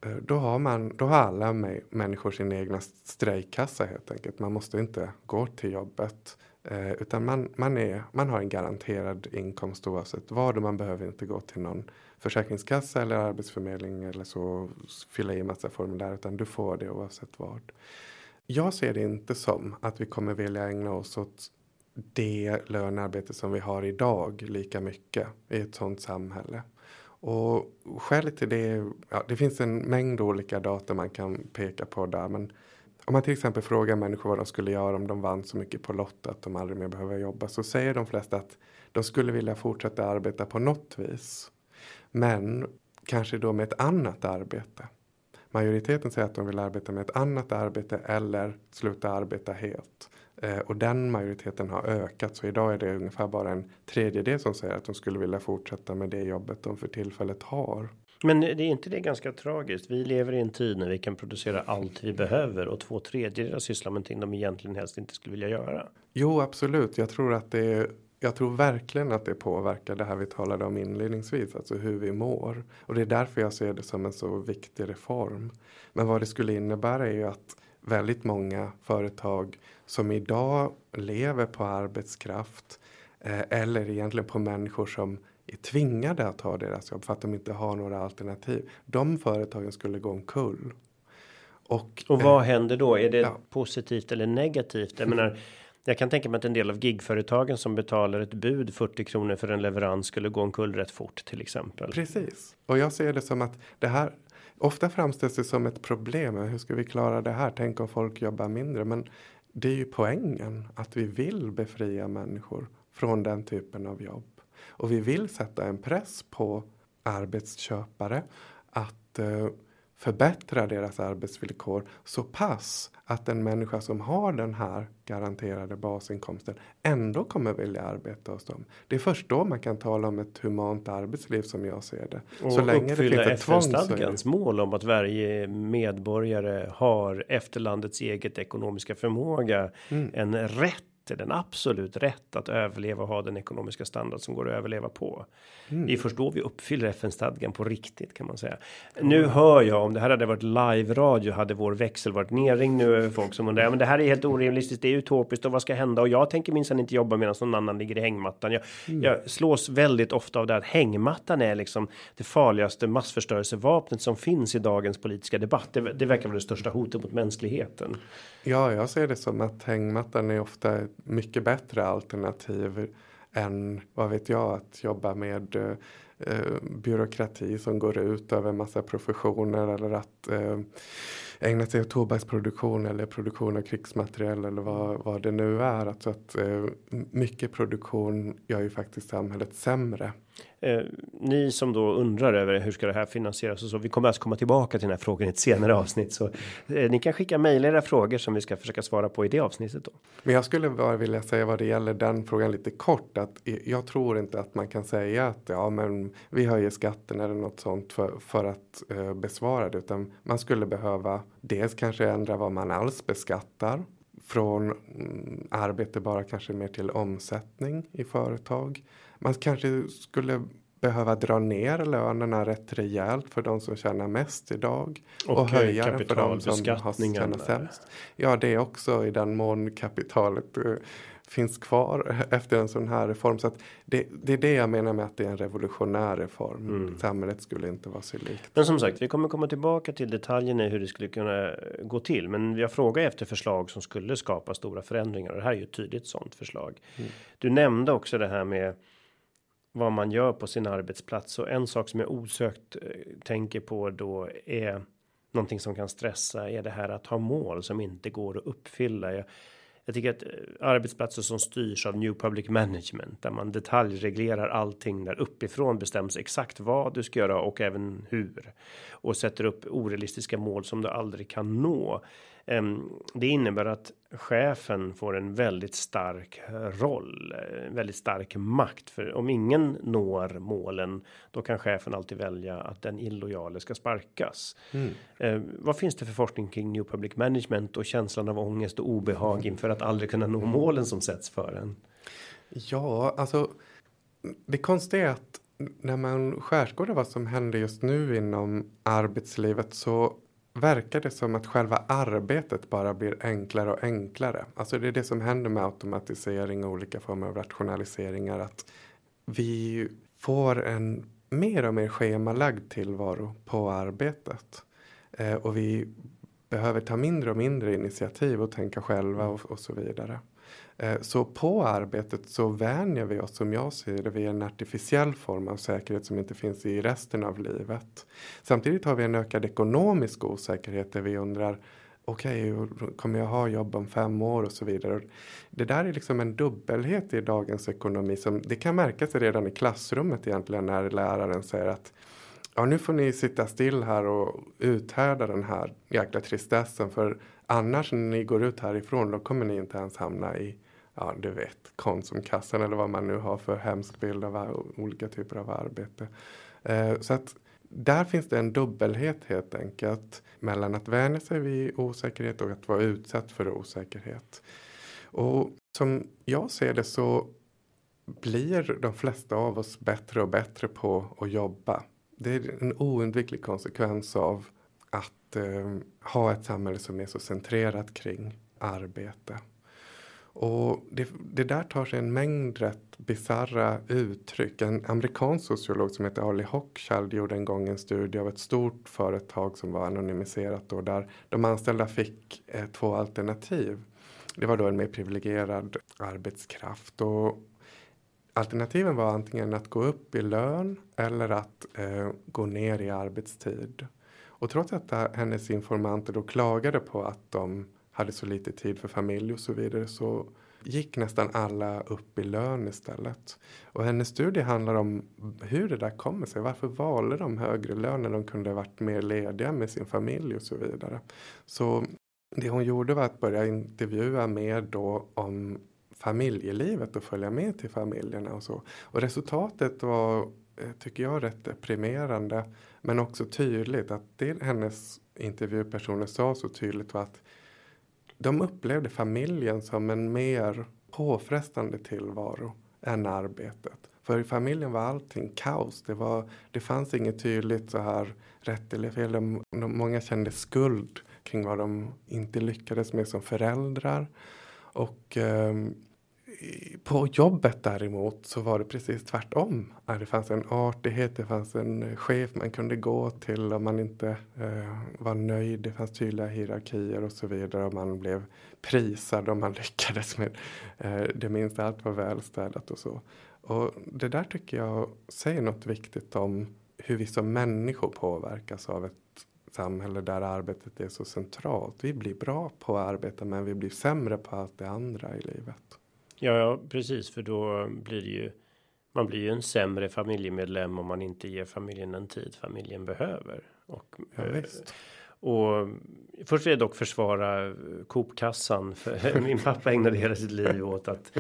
eh, då har, man, då har alla människor sin egna strejkkassa helt enkelt. Man måste inte gå till jobbet. Eh, utan man, man, är, man har en garanterad inkomst oavsett vad och man behöver inte gå till någon försäkringskassa eller arbetsförmedling eller så fylla i massa formulär utan du får det oavsett vad. Jag ser det inte som att vi kommer vilja ägna oss åt det lönearbete som vi har idag lika mycket i ett sådant samhälle. Och skälet till det, ja, det finns en mängd olika data man kan peka på där. Men om man till exempel frågar människor vad de skulle göra om de vann så mycket på Lotto att de aldrig mer behöver jobba. Så säger de flesta att de skulle vilja fortsätta arbeta på något vis. Men kanske då med ett annat arbete. Majoriteten säger att de vill arbeta med ett annat arbete eller sluta arbeta helt. Eh, och den majoriteten har ökat så idag är det ungefär bara en tredjedel som säger att de skulle vilja fortsätta med det jobbet de för tillfället har. Men det är inte det ganska tragiskt? Vi lever i en tid när vi kan producera allt vi behöver och två tredjedelar sysslar med någonting de egentligen helst inte skulle vilja göra. Jo, absolut. Jag tror att det är jag tror verkligen att det påverkar det här vi talade om inledningsvis, alltså hur vi mår. Och det är därför jag ser det som en så viktig reform. Men vad det skulle innebära är ju att väldigt många företag som idag lever på arbetskraft eh, eller egentligen på människor som är tvingade att ha deras jobb för att de inte har några alternativ. De företagen skulle gå omkull. Och, och vad eh, händer då? Är det ja. positivt eller negativt? Jag menar, jag kan tänka mig att en del av gigföretagen som betalar ett bud 40 kronor för en leverans skulle gå omkull rätt fort till exempel. Precis, och jag ser det som att det här ofta framställs det som ett problem. Hur ska vi klara det här? Tänk om folk jobbar mindre, men det är ju poängen att vi vill befria människor från den typen av jobb och vi vill sätta en press på arbetsköpare att uh, förbättra deras arbetsvillkor så pass att en människa som har den här garanterade basinkomsten ändå kommer vilja arbeta hos dem. Det är först då man kan tala om ett humant arbetsliv som jag ser det. Och så länge det finns ett FN-stadgans mål om att varje medborgare har efter landets eget ekonomiska förmåga mm. en rätt den absolut rätt att överleva och ha den ekonomiska standard som går att överleva på. Mm. Det är först då vi uppfyller FN-stadgan på riktigt kan man säga. Mm. Nu hör jag om det här hade varit live radio hade vår växel varit nerringd nu över folk som undrar. Men det här är helt orealistiskt. Det är utopiskt och vad ska hända? Och jag tänker minsann inte jobba medan någon annan ligger i hängmattan. Jag, mm. jag slås väldigt ofta av det att hängmattan är liksom det farligaste massförstörelsevapnet som finns i dagens politiska debatt. Det, det verkar vara det största hotet mot mänskligheten. Ja, jag ser det som att hängmattan är ofta ett mycket bättre alternativ än vad vet jag att jobba med eh, eh byråkrati som går ut över massa professioner eller att eh, ägna sig åt tobaksproduktion eller produktion av krigsmateriel eller vad, vad det nu är. Alltså att eh, mycket produktion gör ju faktiskt samhället sämre. Eh, ni som då undrar över hur ska det här finansieras och så. Vi kommer att komma tillbaka till den här frågan i ett senare avsnitt så eh, ni kan skicka mejl era frågor som vi ska försöka svara på i det avsnittet då. Men jag skulle bara vilja säga vad det gäller den frågan lite kort att jag tror inte att man kan säga att ja, men vi höjer skatten eller något sånt för, för att eh, besvara det, utan man skulle behöva dels kanske ändra vad man alls beskattar från mm, arbete bara kanske mer till omsättning i företag man kanske skulle behöva dra ner lönerna rätt rejält för de som tjänar mest idag. Och, och höja den för de som har tjänat sämst. Ja, det är också i den mån kapitalet uh, finns kvar efter en sån här reform. Så det, det, är det jag menar med att det är en revolutionär reform. Mm. Samhället skulle inte vara sig likt. Men som sagt, vi kommer komma tillbaka till detaljerna i hur det skulle kunna gå till. Men jag frågar efter förslag som skulle skapa stora förändringar och det här är ju ett tydligt sådant förslag. Mm. Du nämnde också det här med vad man gör på sin arbetsplats och en sak som jag osökt eh, tänker på då är någonting som kan stressa är det här att ha mål som inte går att uppfylla. Jag, jag tycker att eh, arbetsplatser som styrs av New Public Management där man detaljreglerar allting där uppifrån bestäms exakt vad du ska göra och även hur. Och sätter upp orealistiska mål som du aldrig kan nå det innebär att chefen får en väldigt stark roll, eh, väldigt stark makt. För om ingen når målen, då kan chefen alltid välja att den illojale ska sparkas. Mm. Ehm, vad finns det för forskning kring New Public Management och känslan av ångest och obehag inför att aldrig kunna nå målen som sätts för en? Ja, alltså det konstiga är att när man skärskådar vad som händer just nu inom arbetslivet så verkar det som att själva arbetet bara blir enklare och enklare. Alltså det är det som händer med automatisering och olika former av rationaliseringar. Att vi får en mer och mer schemalagd tillvaro på arbetet. Eh, och vi behöver ta mindre och mindre initiativ och tänka själva och, och så vidare. Eh, så på arbetet så vänjer vi oss som jag ser det vid en artificiell form av säkerhet som inte finns i resten av livet. Samtidigt har vi en ökad ekonomisk osäkerhet där vi undrar okej, okay, kommer jag ha jobb om fem år och så vidare. Det där är liksom en dubbelhet i dagens ekonomi som det kan märkas redan i klassrummet egentligen när läraren säger att ja, nu får ni sitta still här och uthärda den här jäkla tristessen för annars när ni går ut härifrån då kommer ni inte ens hamna i ja, du vet, Konsumkassan eller vad man nu har för hemsk bild av olika typer av arbete. Eh, så att där finns det en dubbelhet helt enkelt mellan att vänja sig vid osäkerhet och att vara utsatt för osäkerhet. Och som jag ser det så blir de flesta av oss bättre och bättre på att jobba. Det är en oundviklig konsekvens av att eh, ha ett samhälle som är så centrerat kring arbete. Och det, det, där tar sig en mängd rätt bisarra uttryck. En amerikansk sociolog som heter Ali Hochschild gjorde en gång en studie av ett stort företag som var anonymiserat och där de anställda fick eh, två alternativ. Det var då en mer privilegierad arbetskraft och alternativen var antingen att gå upp i lön eller att eh, gå ner i arbetstid. Och trots att hennes informanter då klagade på att de hade så lite tid för familj och så vidare så gick nästan alla upp i lön istället. Och hennes studie handlar om hur det där kommer sig. Varför valde de högre lön när de kunde varit mer lediga med sin familj och så vidare. Så det hon gjorde var att börja intervjua mer då om familjelivet och följa med till familjerna och så. Och resultatet var, eh, tycker jag, rätt deprimerande. Men också tydligt att det hennes intervjupersoner sa så tydligt var att de upplevde familjen som en mer påfrestande tillvaro än arbetet. För i familjen var allting kaos. Det, var, det fanns inget tydligt så här rätt eller fel. De, de, många kände skuld kring vad de inte lyckades med som föräldrar. Och eh, på jobbet däremot så var det precis tvärtom. Det fanns en artighet, det fanns en chef man kunde gå till om man inte eh, var nöjd. Det fanns tydliga hierarkier och så vidare. Och man blev prisad om man lyckades med eh, det minsta allt var välstädat och så. Och det där tycker jag säger något viktigt om hur vi som människor påverkas av ett samhälle där arbetet är så centralt. Vi blir bra på att arbeta men vi blir sämre på allt det andra i livet. Ja, precis, för då blir det ju. Man blir ju en sämre familjemedlem om man inte ger familjen den tid familjen behöver. Och, ja, visst. och först vill jag dock försvara Coop-kassan. För min pappa ägnade hela sitt liv åt att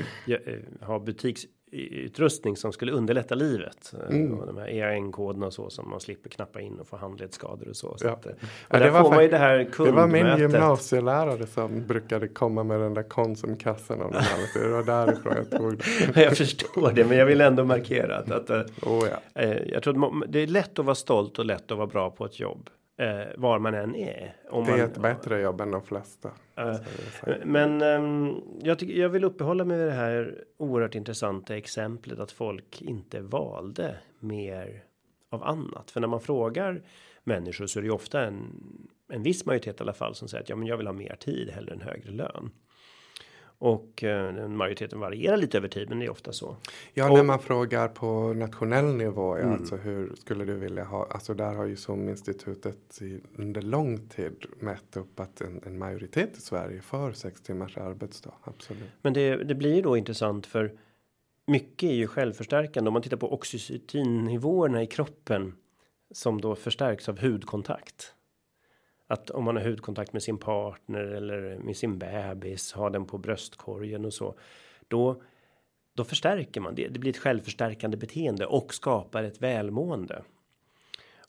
ha butiks utrustning som skulle underlätta livet. Eh, mm. Och de här EAN-koderna och så som man slipper knappa in och få handledsskador och så. så ja. att, och ja, det, var får man ju det här det var min gymnasielärare som brukade komma med den där konsumkassan. Om det var därifrån jag tog det. jag förstår det, men jag vill ändå markera att, att oh, ja. eh, jag tror att det är lätt att vara stolt och lätt att vara bra på ett jobb eh, var man än är. Om det är man, ett bättre jobb än de flesta. Eh, men eh, jag, tycker, jag vill uppehålla mig vid det här oerhört intressanta exemplet att folk inte valde mer av annat. För när man frågar människor så är det ju ofta en, en viss majoritet i alla fall som säger att ja, men jag vill ha mer tid hellre än högre lön. Och eh, majoriteten varierar lite över tid, men det är ofta så. Ja, och, när man frågar på nationell nivå, ja, mm. alltså hur skulle du vilja ha? Alltså där har ju som institutet under lång tid mätt upp att en, en majoritet i Sverige för sex timmars arbetsdag. Absolut. Men det, det blir ju då intressant för mycket är ju självförstärkande. Om man tittar på oxytocinnivåerna i kroppen som då förstärks av hudkontakt att om man har hudkontakt med sin partner eller med sin bebis, har den på bröstkorgen och så, då då förstärker man det. Det blir ett självförstärkande beteende och skapar ett välmående.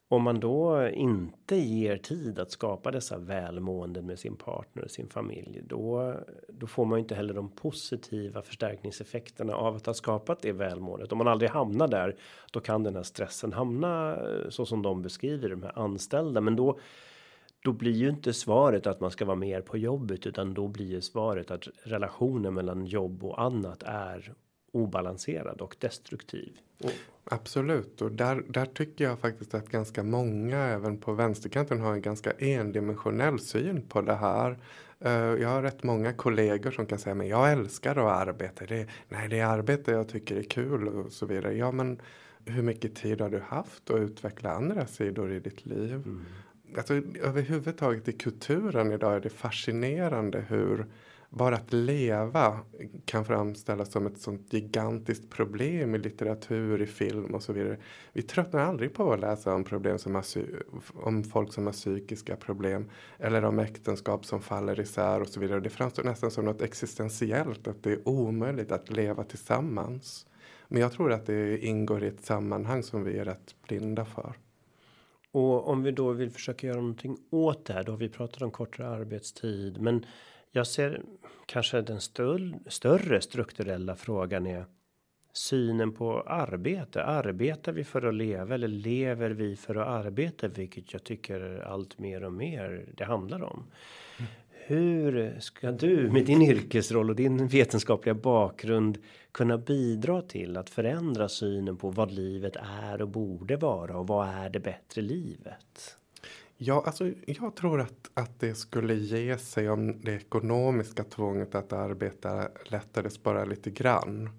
Om man då inte ger tid att skapa dessa välmåenden med sin partner och sin familj, då, då får man ju inte heller de positiva förstärkningseffekterna av att ha skapat det välmåendet. Om man aldrig hamnar där, då kan den här stressen hamna eh, så som de beskriver de här anställda, men då då blir ju inte svaret att man ska vara mer på jobbet utan då blir ju svaret att relationen mellan jobb och annat är obalanserad och destruktiv. Absolut och där, där tycker jag faktiskt att ganska många även på vänsterkanten har en ganska endimensionell syn på det här. Uh, jag har rätt många kollegor som kan säga men jag älskar att arbeta. Det, nej, det är arbete jag tycker är kul och så vidare. Ja, men hur mycket tid har du haft att utveckla andra sidor i ditt liv? Mm alltså, överhuvudtaget i kulturen idag är det fascinerande hur bara att leva kan framställas som ett sånt gigantiskt problem i litteratur, i film och så vidare. Vi tröttnar aldrig på att läsa om problem som har, om folk som har psykiska problem eller om äktenskap som faller isär och så vidare. Det framstår nästan som något existentiellt, att det är omöjligt att leva tillsammans. Men jag tror att det ingår i ett sammanhang som vi är rätt blinda för. Och om vi då vill försöka göra någonting åt det här, då har vi pratat om kortare arbetstid, men jag ser kanske den större, större strukturella frågan är synen på arbete. Arbetar vi för att leva eller lever vi för att arbeta? Vilket jag tycker allt mer och mer det handlar om. Hur ska du med din yrkesroll och din vetenskapliga bakgrund kunna bidra till att förändra synen på vad livet är och borde vara och vad är det bättre livet? Ja, alltså jag tror att, att det skulle ge sig om det ekonomiska tvånget att arbeta lättades bara lite grann.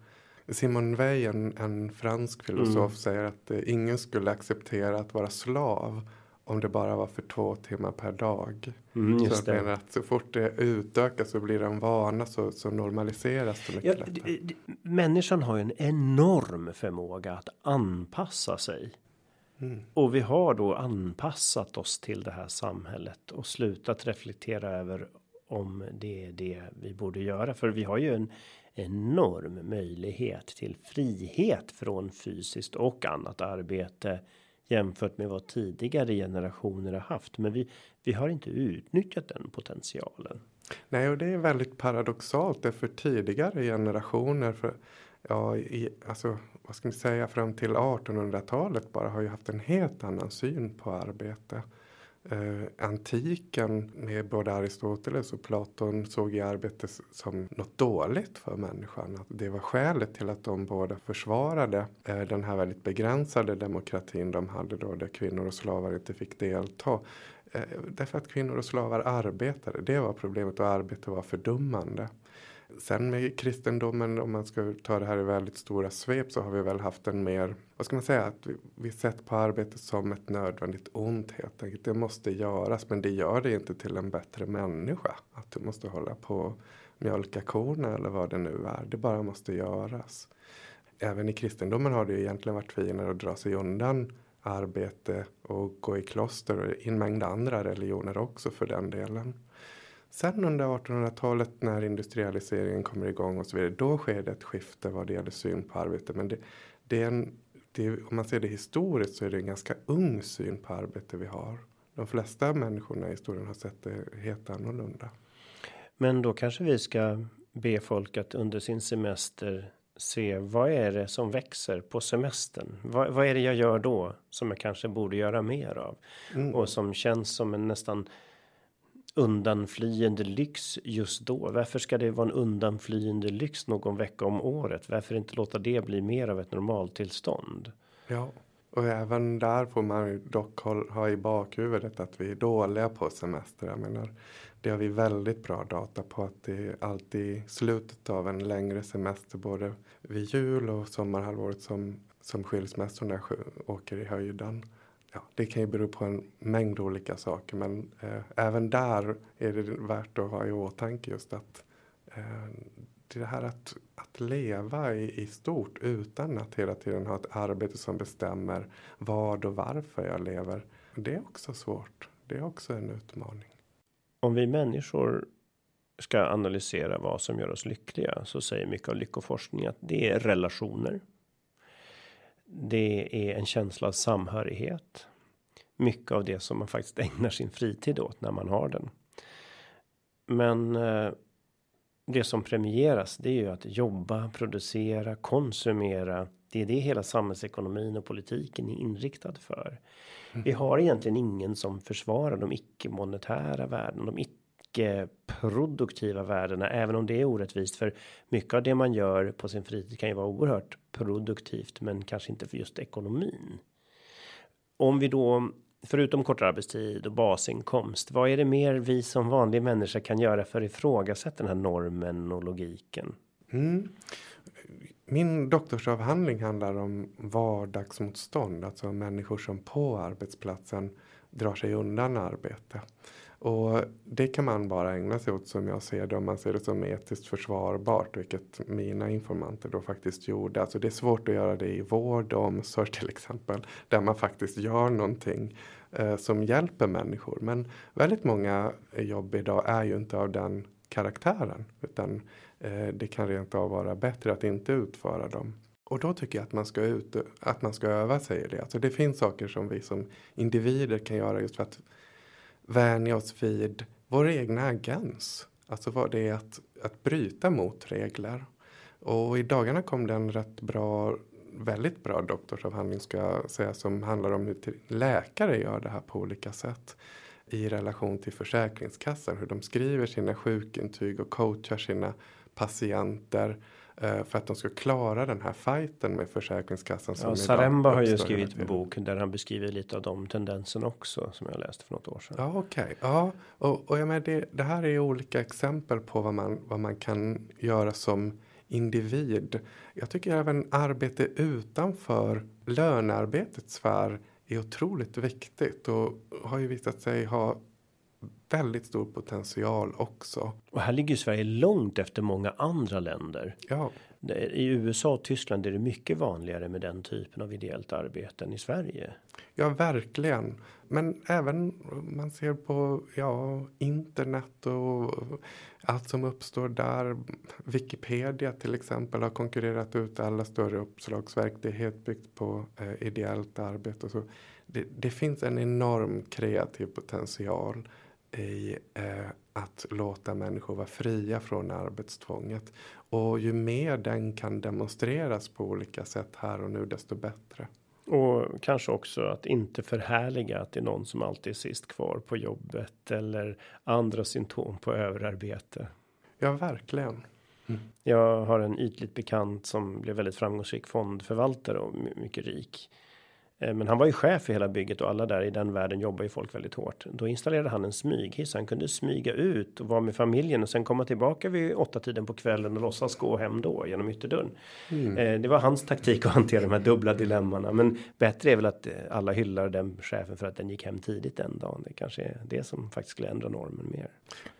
Simon Weil, en, en fransk filosof, mm. säger att eh, ingen skulle acceptera att vara slav om det bara var för två timmar per dag. Mm, just så jag menar att så fort det utökas så blir det en vana så, så normaliseras det mycket ja, lättare. Människan har ju en enorm förmåga att anpassa sig. Mm. Och vi har då anpassat oss till det här samhället och slutat reflektera över om det är det vi borde göra. För vi har ju en enorm möjlighet till frihet från fysiskt och annat arbete jämfört med vad tidigare generationer har haft. Men vi, vi har inte utnyttjat den potentialen. Nej, och det är väldigt paradoxalt. därför för tidigare generationer, för ja, i, alltså vad ska man säga fram till 1800-talet bara har ju haft en helt annan syn på arbete eh, antiken med både Aristoteles och Platon såg ju arbete som något dåligt för människan. Att det var skälet till att de båda försvarade eh, den här väldigt begränsade demokratin de hade då där kvinnor och slavar inte fick delta. Eh, därför att kvinnor och slavar arbetade. Det var problemet och arbete var fördummande. Sen med kristendomen, om man ska ta det här i väldigt stora svep så har vi väl haft en mer, vad ska man säga, att vi, vi sett på arbetet som ett nödvändigt ont helt enkelt. Det måste göras, men det gör det inte till en bättre människa. Att du måste hålla på och mjölka korna eller vad det nu är. Det bara måste göras. Även i kristendomen har det ju egentligen varit finare att dra sig undan arbete och gå i kloster och i en mängd andra religioner också för den delen. Sen under 1800-talet när industrialiseringen kommer igång och så vidare, då sker det ett skifte vad det gäller syn på arbete. Men det, det är en, det om man ser det historiskt så är det en ganska ung syn på arbete vi har. De flesta människorna i historien har sett det helt annorlunda. Men då kanske vi ska be folk att under sin semester se vad är det som växer på semestern? Vad, vad är det jag gör då som jag kanske borde göra mer av mm. och som känns som en nästan undanflyende lyx just då? Varför ska det vara en undanflyende lyx någon vecka om året? Varför inte låta det bli mer av ett normaltillstånd? Ja, och även där får man ju dock ha i bakhuvudet att vi är dåliga på semester. Jag menar, det har vi väldigt bra data på att det är alltid slutet av en längre semester både vid jul och sommarhalvåret som, som skilsmässorna åker i höjden ja, det kan ju bero på en mängd olika saker men eh, även där är det värt att ha i åtanke just att eh, det här att, att leva i, i stort utan att hela tiden ha ett arbete som bestämmer vad och varför jag lever. Det är också svårt. Det är också en utmaning. Om vi människor ska analysera vad som gör oss lyckliga så säger mycket av lyckoforskning att det är relationer det är en känsla av samhörighet. Mycket av det som man faktiskt ägnar sin fritid åt när man har den. Men eh, det som premieras, det är ju att jobba, producera, konsumera. Det är det hela samhällsekonomin och politiken är inriktad för. Mm. Vi har egentligen ingen som försvarar de icke monetära värdena, de Eh, produktiva värdena, även om det är orättvist för mycket av det man gör på sin fritid kan ju vara oerhört produktivt, men kanske inte för just ekonomin. Om vi då förutom kortare arbetstid och basinkomst, vad är det mer vi som vanlig människa kan göra för att ifrågasätta den här normen och logiken? Mm. Min doktorsavhandling handlar om vardagsmotstånd, alltså människor som på arbetsplatsen drar sig undan arbete. Och det kan man bara ägna sig åt som jag ser det om man ser det som etiskt försvarbart, vilket mina informanter då faktiskt gjorde. Alltså det är svårt att göra det i vård och omsorg till exempel, där man faktiskt gör någonting eh, som hjälper människor. Men väldigt många jobb idag är ju inte av den karaktären, utan eh, det kan rent av vara bättre att inte utföra dem. Och då tycker jag att man ska, ut, att man ska öva sig i det. Alltså det finns saker som vi som individer kan göra just för att vänja oss vid vår egna agens. Alltså vad det är att, att bryta mot regler. Och i dagarna kom det en rätt bra, väldigt bra doktorsavhandling ska jag säga som handlar om hur läkare gör det här på olika sätt i relation till Försäkringskassan. Hur de skriver sina sjukintyg och coachar sina patienter för att de ska klara den här fighten med Försäkringskassan. Ja, Saremba har ju skrivit en bok där han beskriver lite av de tendenserna också som jag läste för något år sedan. Ja, okej. Okay. Ja, och, och jag menar det, det här är olika exempel på vad man, vad man kan göra som individ. Jag tycker även arbete utanför lönearbetets sfär är otroligt viktigt och har ju visat sig ha väldigt stor potential också. Och här ligger Sverige långt efter många andra länder. Ja. I USA och Tyskland är det mycket vanligare med den typen av ideellt arbete än i Sverige. Ja, verkligen. Men även man ser på ja, internet och allt som uppstår där. Wikipedia till exempel har konkurrerat ut alla större uppslagsverk. Det är helt byggt på eh, ideellt arbete och så. Det, det finns en enorm kreativ potential i eh, att låta människor vara fria från arbetstvånget. Och ju mer den kan demonstreras på olika sätt här och nu desto bättre. Och kanske också att inte förhärliga att det är någon som alltid är sist kvar på jobbet eller andra symptom på överarbete. Ja, verkligen. Mm. Jag har en ytligt bekant som blev väldigt framgångsrik fondförvaltare och mycket rik. Eh, men han var ju chef för hela bygget och alla där i den världen jobbar ju folk väldigt hårt. Då installerade han en smyghiss. Han kunde smyga ut och vara med familjen och sen komma tillbaka vid åtta tiden på kvällen och låtsas gå hem då genom ytterdörren. Mm. Eh, det var hans taktik att hantera de här dubbla dilemmana. Men bättre är väl att eh, alla hyllar den chefen för att den gick hem tidigt den dagen. Det kanske är det som faktiskt skulle ändra normen mer.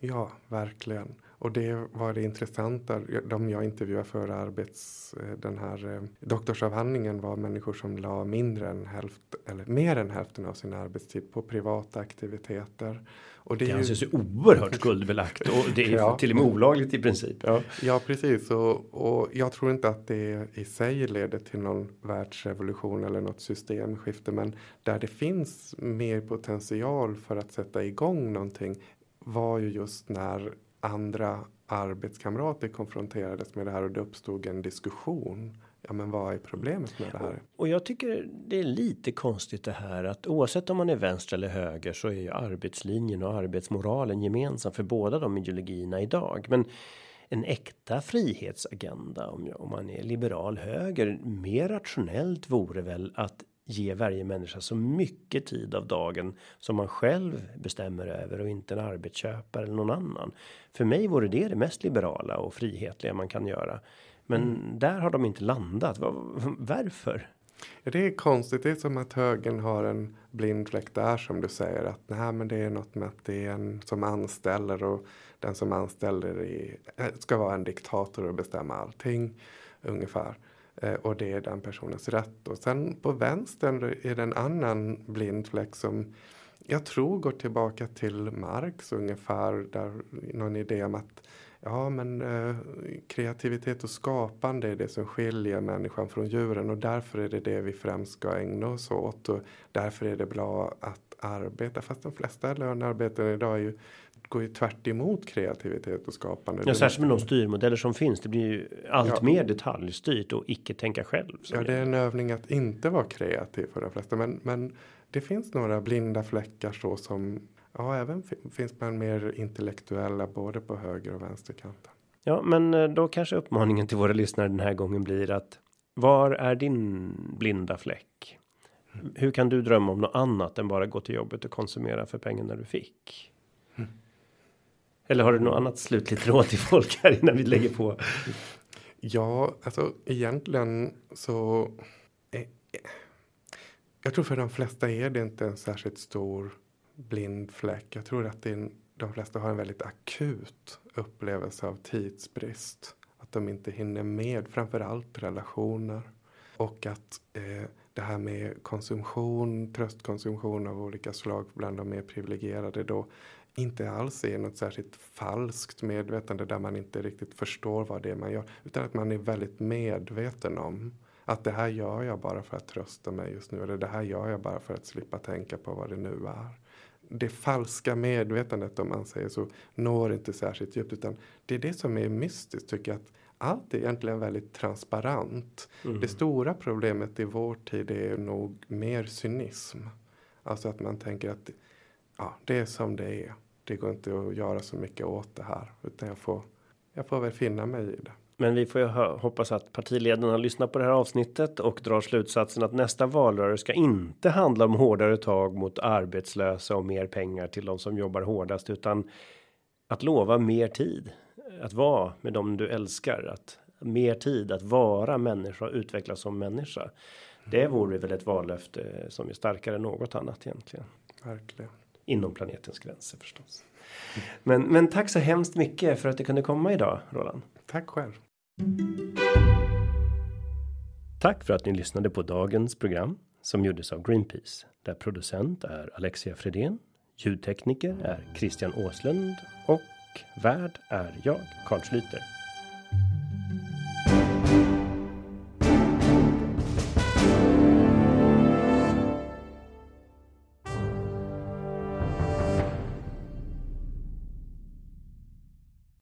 Ja, verkligen. Och det var det intressanta. De jag intervjuade för arbets, eh, den här eh, doktorsavhandlingen var människor som la mindre än hälften eller mer än hälften av sin arbetstid på privata aktiviteter. Och det, det anses ju oerhört skuldbelagt och det är ja. till och med olagligt i princip. Ja, ja precis och, och jag tror inte att det i sig leder till någon världsrevolution eller något systemskifte. Men där det finns mer potential för att sätta igång någonting var ju just när andra arbetskamrater konfronterades med det här och det uppstod en diskussion. Ja, men vad är problemet med det här? Och jag tycker det är lite konstigt det här att oavsett om man är vänster eller höger så är ju arbetslinjen och arbetsmoralen gemensam för båda de ideologierna idag. Men en äkta frihetsagenda om, om man är liberal höger mer rationellt vore väl att ge varje människa så mycket tid av dagen som man själv bestämmer över och inte en arbetsköpare eller någon annan. För mig vore det det mest liberala och frihetliga man kan göra. Men mm. där har de inte landat. Varför? Det är konstigt. Det är som att högern har en blind fläck där som du säger att nej, men det är något med att det är en som anställer och den som anställer i, ska vara en diktator och bestämma allting ungefär. Eh, och det är den personens rätt. Och sen på vänstern är det en annan blind fläck som jag tror går tillbaka till Marx ungefär. Där någon idé om att ja, men eh, kreativitet och skapande är det som skiljer människan från djuren och därför är det det vi främst ska ägna oss åt och därför är det bra att arbeta. Fast de flesta lönearbeten idag är ju går ju tvärt emot kreativitet och skapande. Ja, särskilt med de styrmodeller som finns. Det blir ju allt ja. mer detaljstyrt och icke tänka själv. Ja, det är en övning att inte vara kreativ för de flesta. Men, men det finns några blinda fläckar så som ja, även finns bland mer intellektuella både på höger och vänsterkanten. Ja, men eh, då kanske uppmaningen till våra lyssnare den här gången blir att var är din blinda fläck? Hur kan du drömma om något annat än bara gå till jobbet och konsumera för pengarna du fick? Mm. Eller har du något annat slutligt råd till folk här innan vi lägger på? Ja, alltså egentligen så. Eh, eh, jag tror för de flesta är det inte en särskilt stor blind fläck. Jag tror att det är, de flesta har en väldigt akut upplevelse av tidsbrist. Att de inte hinner med framförallt relationer. Och att eh, det här med konsumtion, tröstkonsumtion av olika slag bland de mer privilegierade då inte alls är något särskilt falskt medvetande där man inte riktigt förstår vad det är man gör. Utan att man är väldigt medveten om att det här gör jag bara för att trösta mig just nu. Eller det här gör jag bara för att slippa tänka på vad det nu är. Det falska medvetandet om man säger så når inte särskilt djupt. Utan det är det som är mystiskt tycker jag. Att allt är egentligen väldigt transparent. Mm. Det stora problemet i vår tid är nog mer cynism. Alltså att man tänker att ja, det är som det är det går inte att göra så mycket åt det här. Utan jag får, jag får väl finna mig i det. Men vi får ju hoppas att partiledarna lyssnar på det här avsnittet och drar slutsatsen att nästa valrörelse ska inte handla om hårdare tag mot arbetslösa och mer pengar till de som jobbar hårdast utan att lova mer tid att vara med dem du älskar att mer tid att vara människa och utvecklas som människa. Det vore väl ett vallöfte som är starkare än något annat egentligen. Verkligen inom planetens gränser förstås. Men, men tack så hemskt mycket för att du kunde komma idag, Roland. Tack själv. Tack för att ni lyssnade på dagens program som gjordes av Greenpeace där producent är Alexia Fredén, ljudtekniker är Christian Åslund och värd är jag, Carl Schlyter.